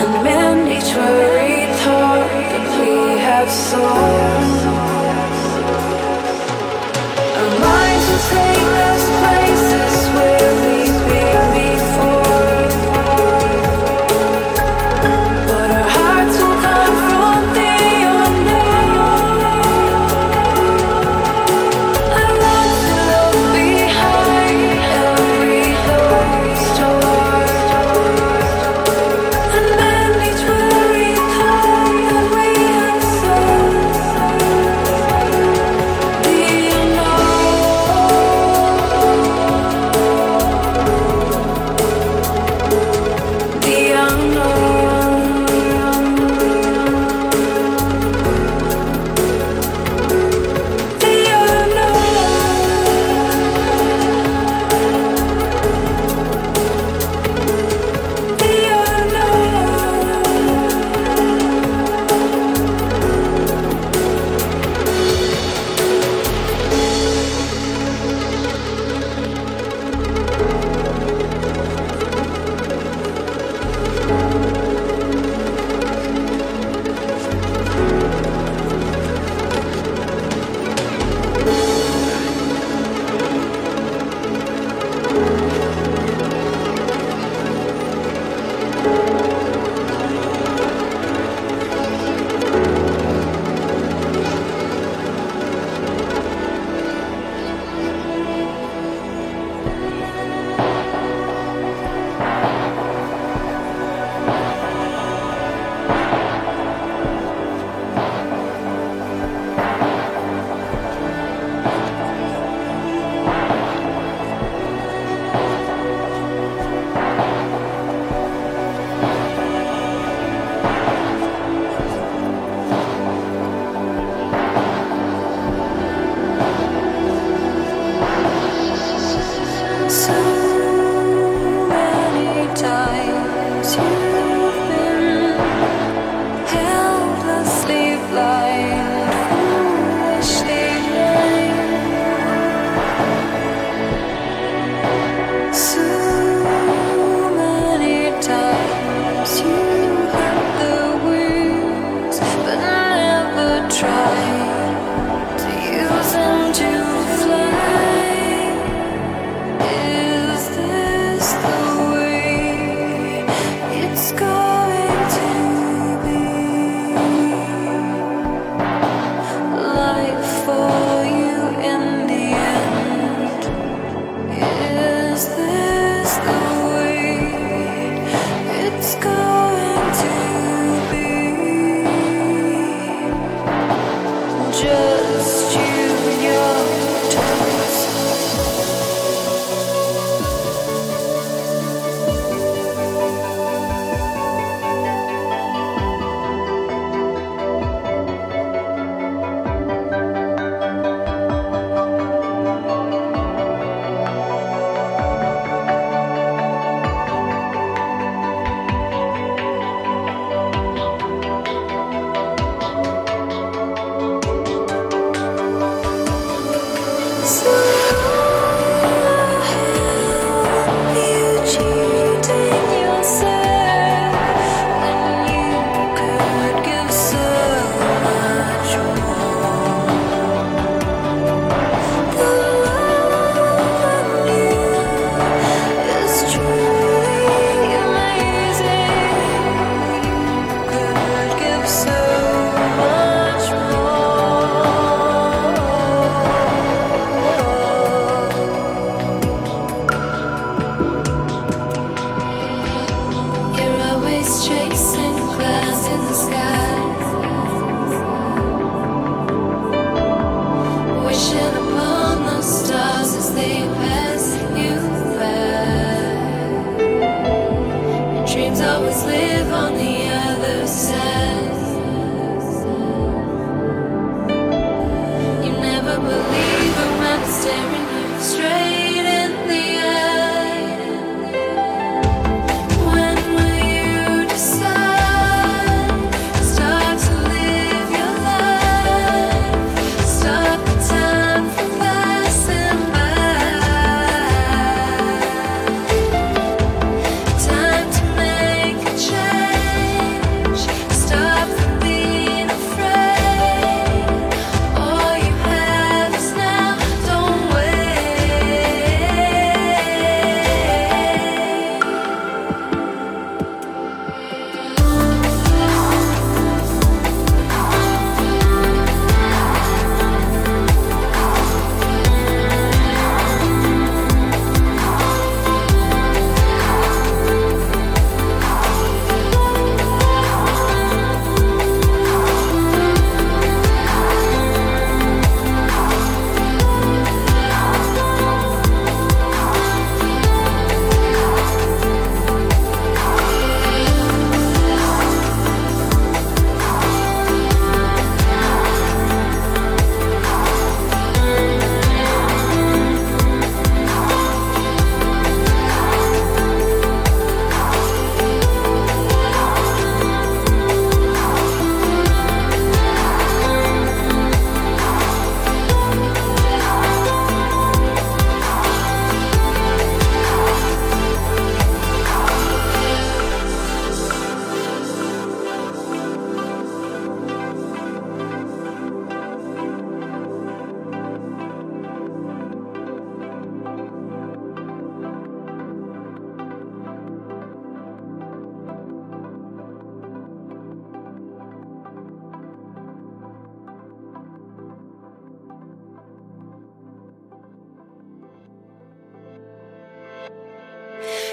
and mend each worry thought that we have souls.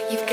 You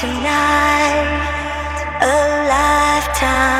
tonight, a lifetime.